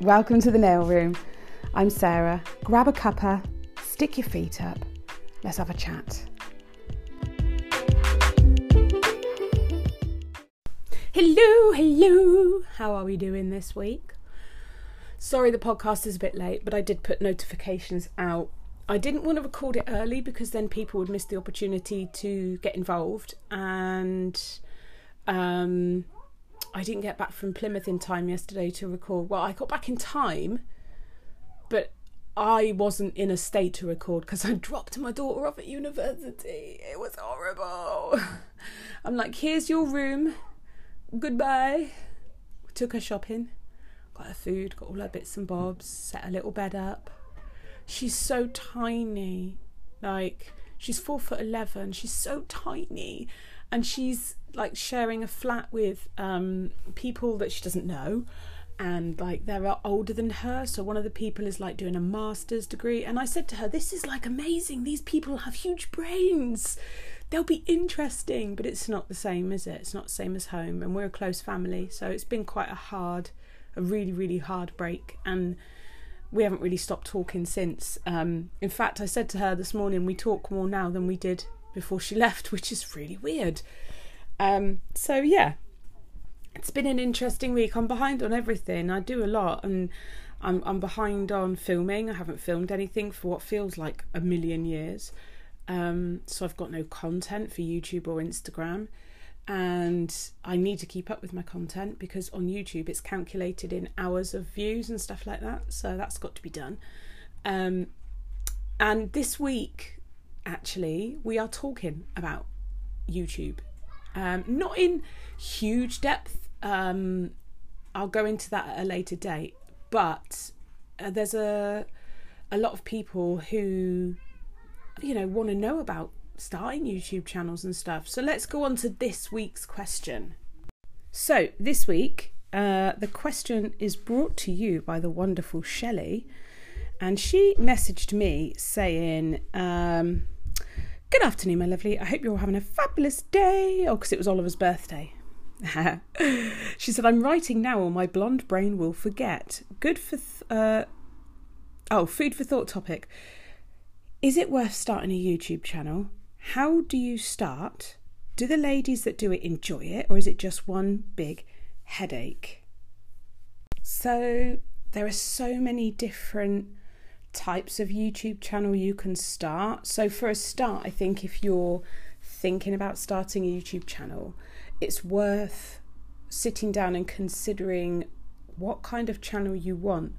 welcome to the nail room. I'm Sarah. Grab a cuppa, stick your feet up. Let's have a chat. Hello, hello. How are we doing this week? Sorry the podcast is a bit late, but I did put notifications out. I didn't want to record it early because then people would miss the opportunity to get involved and um I didn't get back from Plymouth in time yesterday to record. Well, I got back in time, but I wasn't in a state to record because I dropped my daughter off at university. It was horrible. I'm like, here's your room. Goodbye. Took her shopping, got her food, got all her bits and bobs, set a little bed up. She's so tiny. Like, she's four foot eleven. She's so tiny. And she's like sharing a flat with um, people that she doesn't know. And like they're older than her. So one of the people is like doing a master's degree. And i said to her this is like amazing. These people have huge brains. They'll be interesting. But it's not the same is it? It's not the same as home. And we're a close family. So it's been quite a hard a really really hard break. And we haven't really stopped talking since. Um, in fact i said to her this morning we talk more now than we did before she left which is really weird um, so yeah, it's been an interesting week. I'm behind on everything. I do a lot, and I'm I'm behind on filming. I haven't filmed anything for what feels like a million years. Um, so I've got no content for YouTube or Instagram, and I need to keep up with my content because on YouTube it's calculated in hours of views and stuff like that. So that's got to be done. Um, and this week, actually, we are talking about YouTube um, not in huge depth. Um, I'll go into that at a later date. But uh, there's a a lot of people who, you know, want to know about starting YouTube channels and stuff. So let's go on to this week's question. So this week, uh, the question is brought to you by the wonderful Shelley, and she messaged me saying. Um, Good afternoon, my lovely. I hope you're all having a fabulous day. Oh, because it was Oliver's birthday. she said, I'm writing now or my blonde brain will forget. Good for. Th- uh, oh, food for thought topic. Is it worth starting a YouTube channel? How do you start? Do the ladies that do it enjoy it, or is it just one big headache? So, there are so many different types of YouTube channel you can start. So, for a start, I think if you're thinking about starting a YouTube channel, it's worth sitting down and considering what kind of channel you want.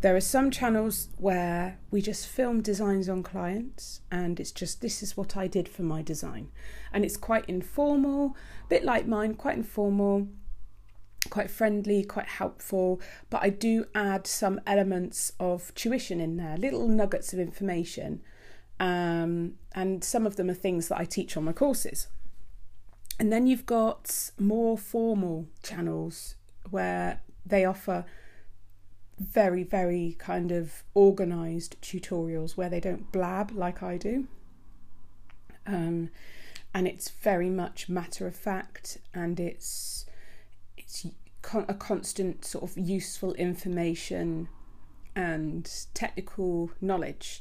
There are some channels where we just film designs on clients and it's just this is what I did for my design. And it's quite informal, a bit like mine, quite informal quite friendly, quite helpful, but I do add some elements of tuition in there, little nuggets of information. Um, and some of them are things that I teach on my courses. And then you've got more formal channels where they offer very, very kind of organized tutorials where they don't blab like I do. Um, and it's very much matter of fact and it's it's a constant sort of useful information and technical knowledge.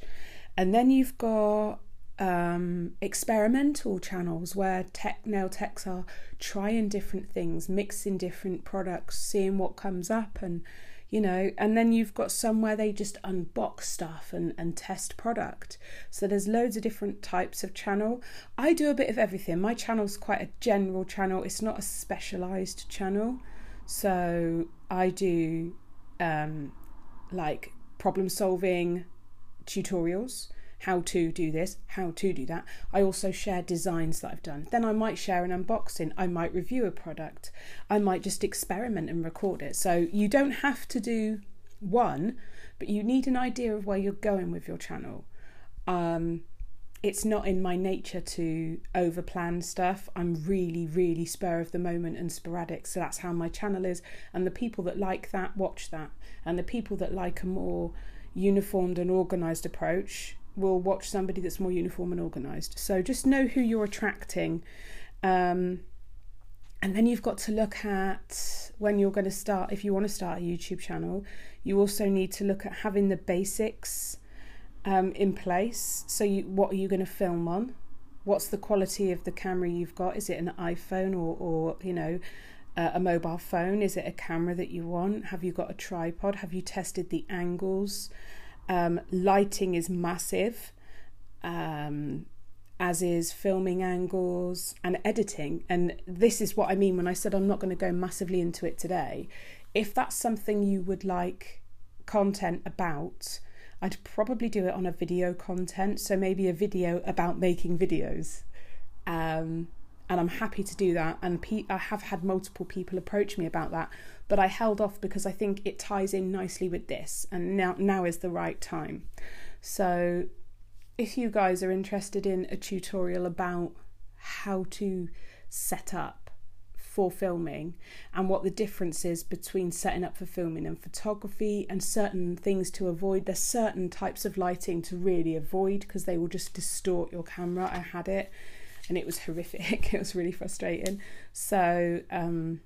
And then you've got um, experimental channels where tech nail techs are trying different things, mixing different products, seeing what comes up, and you know. And then you've got some where they just unbox stuff and and test product. So there's loads of different types of channel. I do a bit of everything. My channel's quite a general channel. It's not a specialized channel. So I do um, like problem solving tutorials, how to do this, how to do that. I also share designs that I've done. Then I might share an unboxing, I might review a product, I might just experiment and record it. So you don't have to do one, but you need an idea of where you're going with your channel. Um, it's not in my nature to overplan stuff. I'm really, really spur of the moment and sporadic. So that's how my channel is. And the people that like that watch that. And the people that like a more uniformed and organized approach will watch somebody that's more uniform and organized. So just know who you're attracting. Um, and then you've got to look at when you're going to start, if you want to start a YouTube channel, you also need to look at having the basics um, in place. So, you, what are you going to film on? What's the quality of the camera you've got? Is it an iPhone or, or you know, uh, a mobile phone? Is it a camera that you want? Have you got a tripod? Have you tested the angles? Um, lighting is massive. Um, as is filming angles and editing. And this is what I mean when I said I'm not going to go massively into it today. If that's something you would like content about, I'd probably do it on a video content. So maybe a video about making videos. Um, and I'm happy to do that. And pe- I have had multiple people approach me about that, but I held off because I think it ties in nicely with this, and now now is the right time. So if you guys are interested in a tutorial about how to set up for filming and what the difference is between setting up for filming and photography and certain things to avoid there's certain types of lighting to really avoid because they will just distort your camera i had it and it was horrific it was really frustrating so um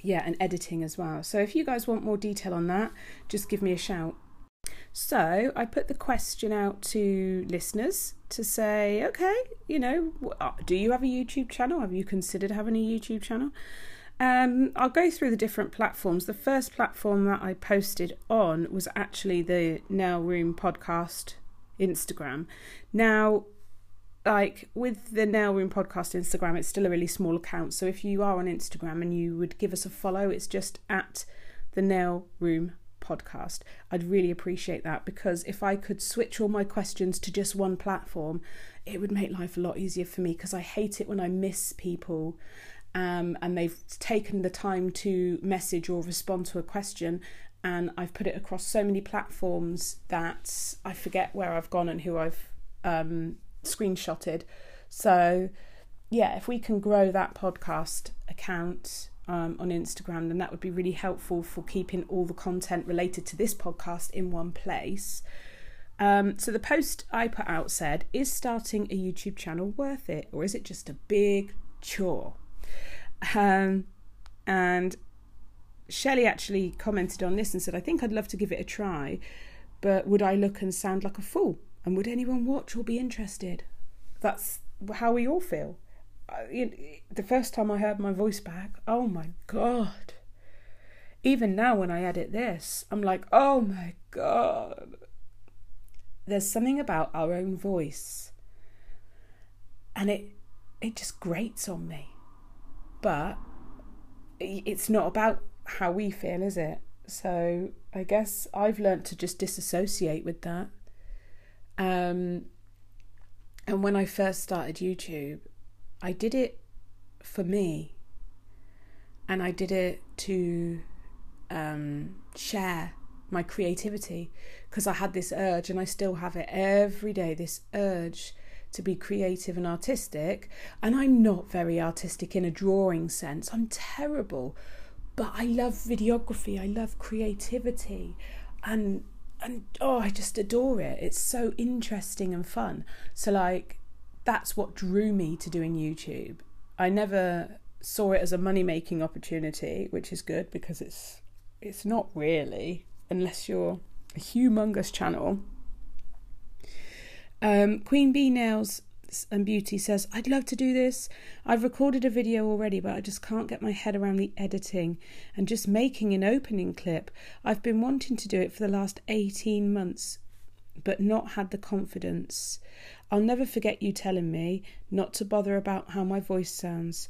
yeah and editing as well so if you guys want more detail on that just give me a shout so I put the question out to listeners to say, okay, you know, uh, do you have a YouTube channel? Have you considered having a YouTube channel? Um, I'll go through the different platforms. The first platform that I posted on was actually the Nail Room podcast Instagram. Now, like with the Nail Room podcast Instagram, it's still a really small account. So if you are on Instagram and you would give us a follow, it's just at the Nail Room podcast. I'd really appreciate that because if I could switch all my questions to just one platform, it would make life a lot easier for me because I hate it when I miss people um, and they've taken the time to message or respond to a question and I've put it across so many platforms that I forget where I've gone and who I've um, screenshotted. So, yeah, if we can grow that podcast account um, on Instagram, then that would be really helpful for keeping all the content related to this podcast in one place. Um, so the post I put out said, "Is starting a YouTube channel worth it, or is it just a big chore?" Um, and Shelley actually commented on this and said, "I think I'd love to give it a try, but would I look and sound like a fool? And would anyone watch or be interested?" That's how we all feel the first time I heard my voice back, oh my god. Even now, when I edit this, I'm like, oh my god. There's something about our own voice, and it it just grates on me. But it's not about how we feel, is it? So I guess I've learned to just disassociate with that. Um, and when I first started YouTube, I did it for me and I did it to um, share my creativity because I had this urge and I still have it every day this urge to be creative and artistic. And I'm not very artistic in a drawing sense, I'm terrible. But I love videography, I love creativity, and and oh, I just adore it. It's so interesting and fun. So, like, that's what drew me to doing YouTube. I never saw it as a money making opportunity, which is good because it's it's not really unless you're a humongous channel. Um, Queen Bee Nails and Beauty says, I'd love to do this. I've recorded a video already, but I just can't get my head around the editing and just making an opening clip. I've been wanting to do it for the last 18 months, but not had the confidence. I'll never forget you telling me not to bother about how my voice sounds.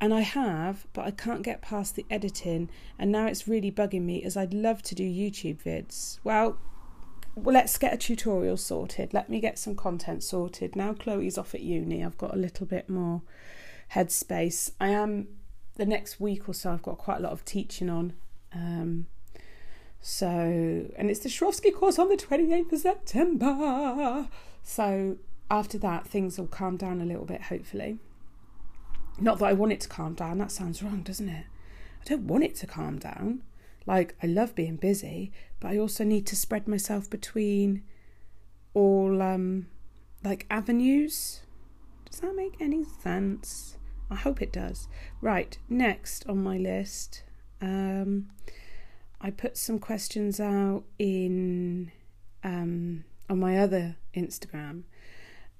And I have, but I can't get past the editing, and now it's really bugging me as I'd love to do YouTube vids. Well, well, let's get a tutorial sorted. Let me get some content sorted. Now Chloe's off at uni, I've got a little bit more headspace. I am, the next week or so, I've got quite a lot of teaching on. Um, so, and it's the Swarovski course on the 28th of September. So after that, things will calm down a little bit, hopefully. Not that I want it to calm down, that sounds wrong, doesn't it? I don't want it to calm down. Like, I love being busy, but I also need to spread myself between all, um, like, avenues. Does that make any sense? I hope it does. Right, next on my list, um, I put some questions out in um, on my other Instagram,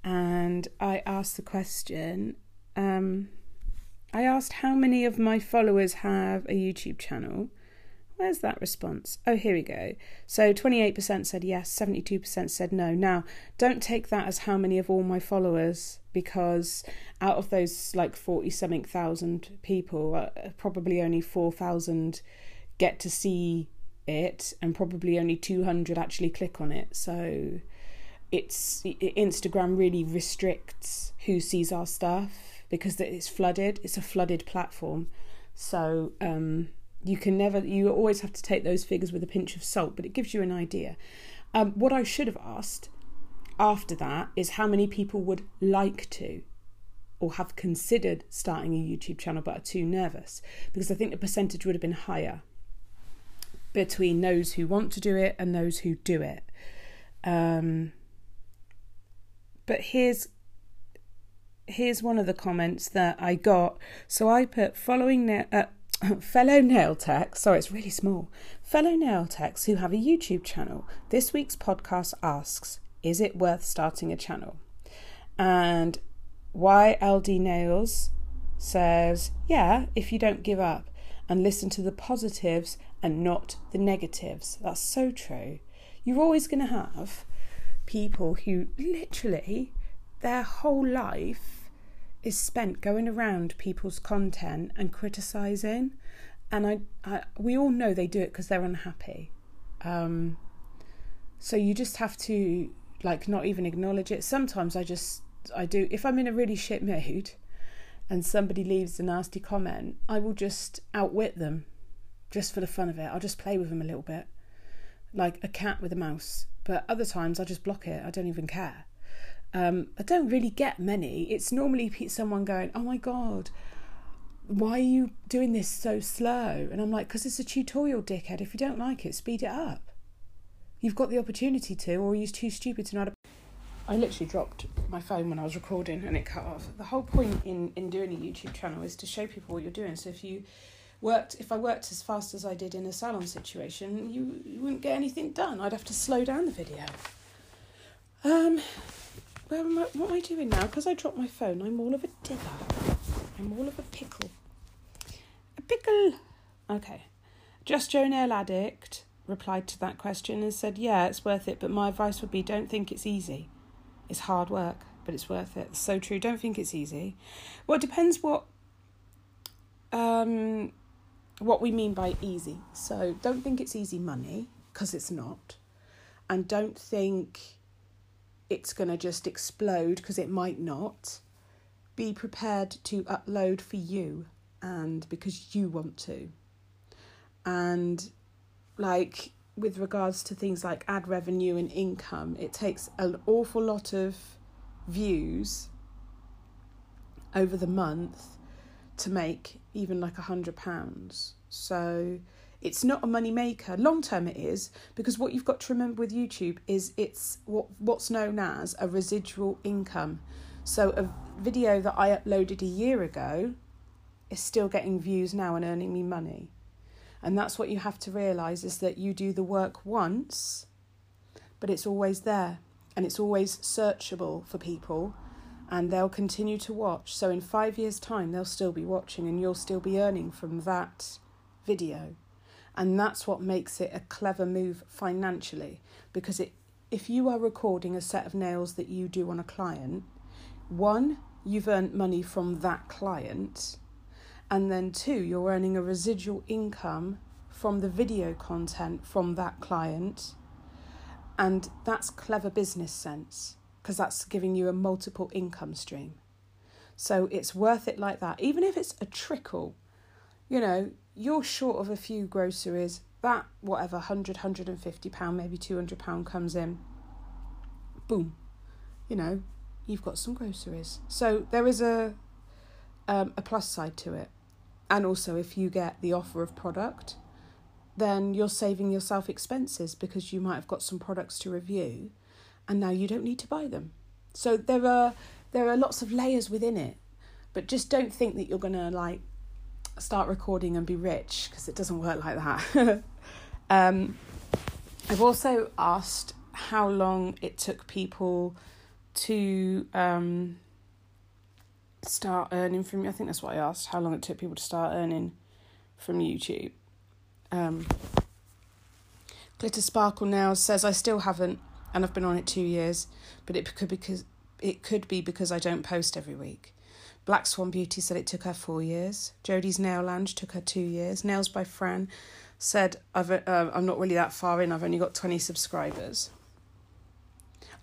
and I asked the question. Um, I asked how many of my followers have a YouTube channel. Where's that response? Oh, here we go. So 28% said yes, 72% said no. Now, don't take that as how many of all my followers, because out of those like 40 something thousand people, uh, probably only 4,000 get to see it, and probably only 200 actually click on it. So it's Instagram really restricts who sees our stuff because it's flooded. It's a flooded platform, so um, you can never. You always have to take those figures with a pinch of salt, but it gives you an idea. Um, what I should have asked after that is how many people would like to or have considered starting a YouTube channel but are too nervous because I think the percentage would have been higher between those who want to do it and those who do it. Um, but here's here's one of the comments that I got. So I put following na- uh, fellow nail techs. Sorry, it's really small. Fellow nail techs who have a YouTube channel. This week's podcast asks, "Is it worth starting a channel?" And YLD Nails says, "Yeah, if you don't give up and listen to the positives and not the negatives." That's so true. You're always going to have people who literally their whole life is spent going around people's content and criticizing and I, I we all know they do it because they're unhappy. Um, so you just have to like not even acknowledge it. Sometimes i just i do if i'm in a really shit mood and somebody leaves a nasty comment i will just outwit them just for the fun of it. I'll just play with them a little bit like a cat with a mouse. But other times i just block it. I don't even care um, I don't really get many. It's normally someone going, "Oh my god, why are you doing this so slow?" And I'm like, "Because it's a tutorial, dickhead. If you don't like it, speed it up. You've got the opportunity to, or you're too stupid to know." How to... I literally dropped my phone when I was recording and it cut off. The whole point in in doing a YouTube channel is to show people what you're doing. So if you worked if I worked as fast as I did in a salon situation, you, you wouldn't get anything done. I'd have to slow down the video. Um, where am I, what am I doing now? Because I dropped my phone, I'm all of a dither. I'm all of a pickle. A pickle! Okay. Just Joe Nail Addict replied to that question and said, Yeah, it's worth it, but my advice would be don't think it's easy. It's hard work, but it's worth it. So true. Don't think it's easy. Well, it depends what um what we mean by easy. So don't think it's easy money, because it's not. And don't think it's going to just explode because it might not. Be prepared to upload for you and because you want to. And like with regards to things like ad revenue and income, it takes an awful lot of views over the month to make even like a hundred pounds. So it's not a money maker. Long term, it is because what you've got to remember with YouTube is it's what what's known as a residual income. So a video that I uploaded a year ago is still getting views now and earning me money. And that's what you have to realize is that you do the work once, but it's always there and it's always searchable for people and they'll continue to watch. So in 5 years time they'll still be watching and you'll still be earning from that video. And that's what makes it a clever move financially because it if you are recording a set of nails that you do on a client, one, you've earned money from that client, and then two, you're earning a residual income from the video content from that client. And that's clever business sense because that's giving you a multiple income stream. So it's worth it like that, even if it's a trickle. You know, you're short of a few groceries, that whatever 100, 150 pound, maybe 200 pound comes in. Boom. You know, you've got some groceries. So there is a um, a plus side to it. And also if you get the offer of product, then you're saving yourself expenses because you might have got some products to review and now you don't need to buy them. So there are there are lots of layers within it But just don't think that you're gonna like start recording and be rich because it doesn't work like that. um, I've also asked how long it took people to um, start earning from. I think that's what I asked. How long it took people to start earning from YouTube. Um, Glitter Sparkle now says I still haven't, and I've been on it two years, but it could because it could be because I don't post every week. Black Swan Beauty said it took her four years. Jodie's Nail Lounge took her two years. Nails by Fran said I've uh, I'm not really that far in. I've only got twenty subscribers.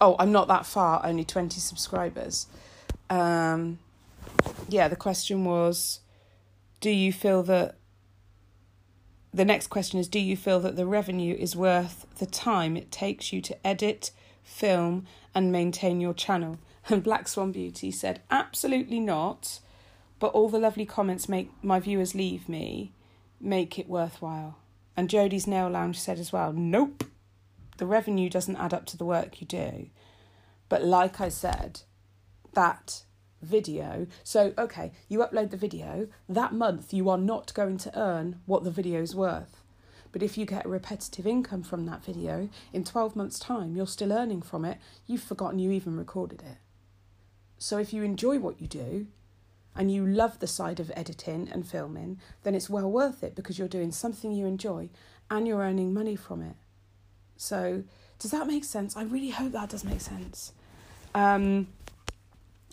Oh, I'm not that far. Only twenty subscribers. Um, yeah, the question was, do you feel that the next question is Do you feel that the revenue is worth the time it takes you to edit, film, and maintain your channel? And Black Swan Beauty said, Absolutely not, but all the lovely comments make my viewers leave me make it worthwhile. And Jodie's Nail Lounge said as well, Nope, the revenue doesn't add up to the work you do. But like I said, that video. So, okay, you upload the video, that month you are not going to earn what the video is worth. But if you get a repetitive income from that video, in 12 months' time, you're still earning from it. You've forgotten you even recorded it. So, if you enjoy what you do and you love the side of editing and filming, then it's well worth it because you're doing something you enjoy and you're earning money from it. So, does that make sense? I really hope that does make sense. Um,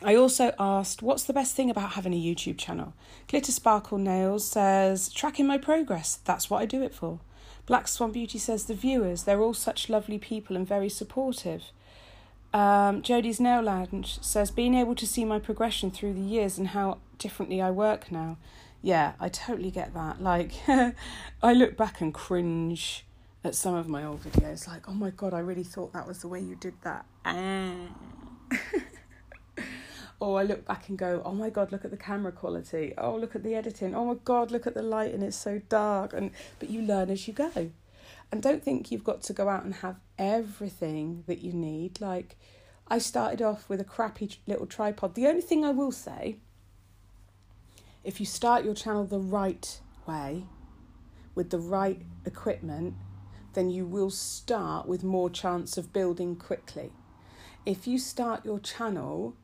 I also asked, what's the best thing about having a YouTube channel? Glitter Sparkle Nails says, tracking my progress. That's what I do it for. Black Swan Beauty says, the viewers, they're all such lovely people and very supportive. Um, Jodie's Nail Lounge says, being able to see my progression through the years and how differently I work now. Yeah, I totally get that. Like, I look back and cringe at some of my old videos, like, oh my god, I really thought that was the way you did that. Or I look back and go, oh my god, look at the camera quality. Oh, look at the editing. Oh my god, look at the light and it's so dark. And but you learn as you go. And don't think you've got to go out and have everything that you need. Like I started off with a crappy little tripod. The only thing I will say, if you start your channel the right way, with the right equipment, then you will start with more chance of building quickly. If you start your channel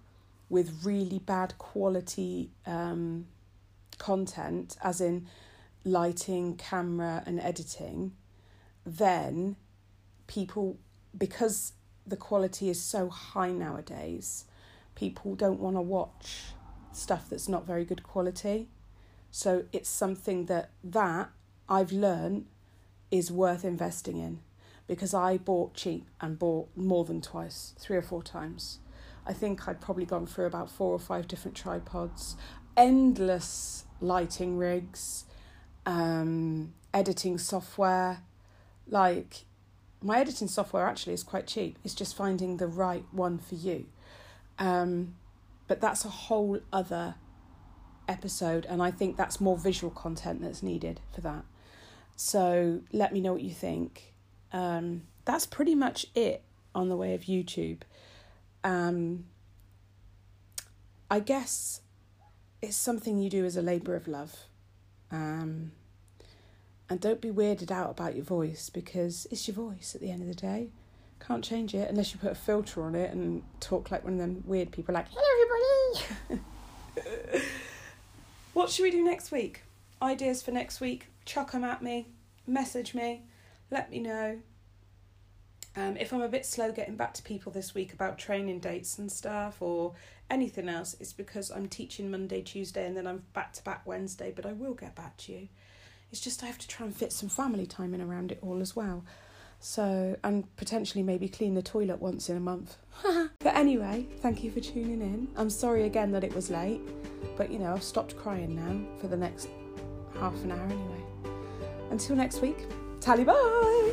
with really bad quality um, content, as in lighting, camera, and editing, then people, because the quality is so high nowadays, people don't want to watch stuff that's not very good quality. So it's something that that I've learned is worth investing in because I bought cheap and bought more than twice, three or four times. I think I'd probably gone through about four or five different tripods, endless lighting rigs, um, editing software. Like, my editing software actually is quite cheap. It's just finding the right one for you. Um, but that's a whole other episode, and I think that's more visual content that's needed for that. So let me know what you think. Um, that's pretty much it on the way of YouTube um, I guess it's something you do as a labour of love. Um, and don't be weirded out about your voice because it's your voice at the end of the day. Can't change it unless you put a filter on it and talk like one of them weird people like, hello everybody. what should we do next week? Ideas for next week? Chuck them at me, message me, let me know. Um, if I'm a bit slow getting back to people this week about training dates and stuff or anything else, it's because I'm teaching Monday, Tuesday, and then I'm back to back Wednesday, but I will get back to you. It's just I have to try and fit some family time in around it all as well. So, and potentially maybe clean the toilet once in a month. but anyway, thank you for tuning in. I'm sorry again that it was late, but you know, I've stopped crying now for the next half an hour anyway. Until next week, tally bye!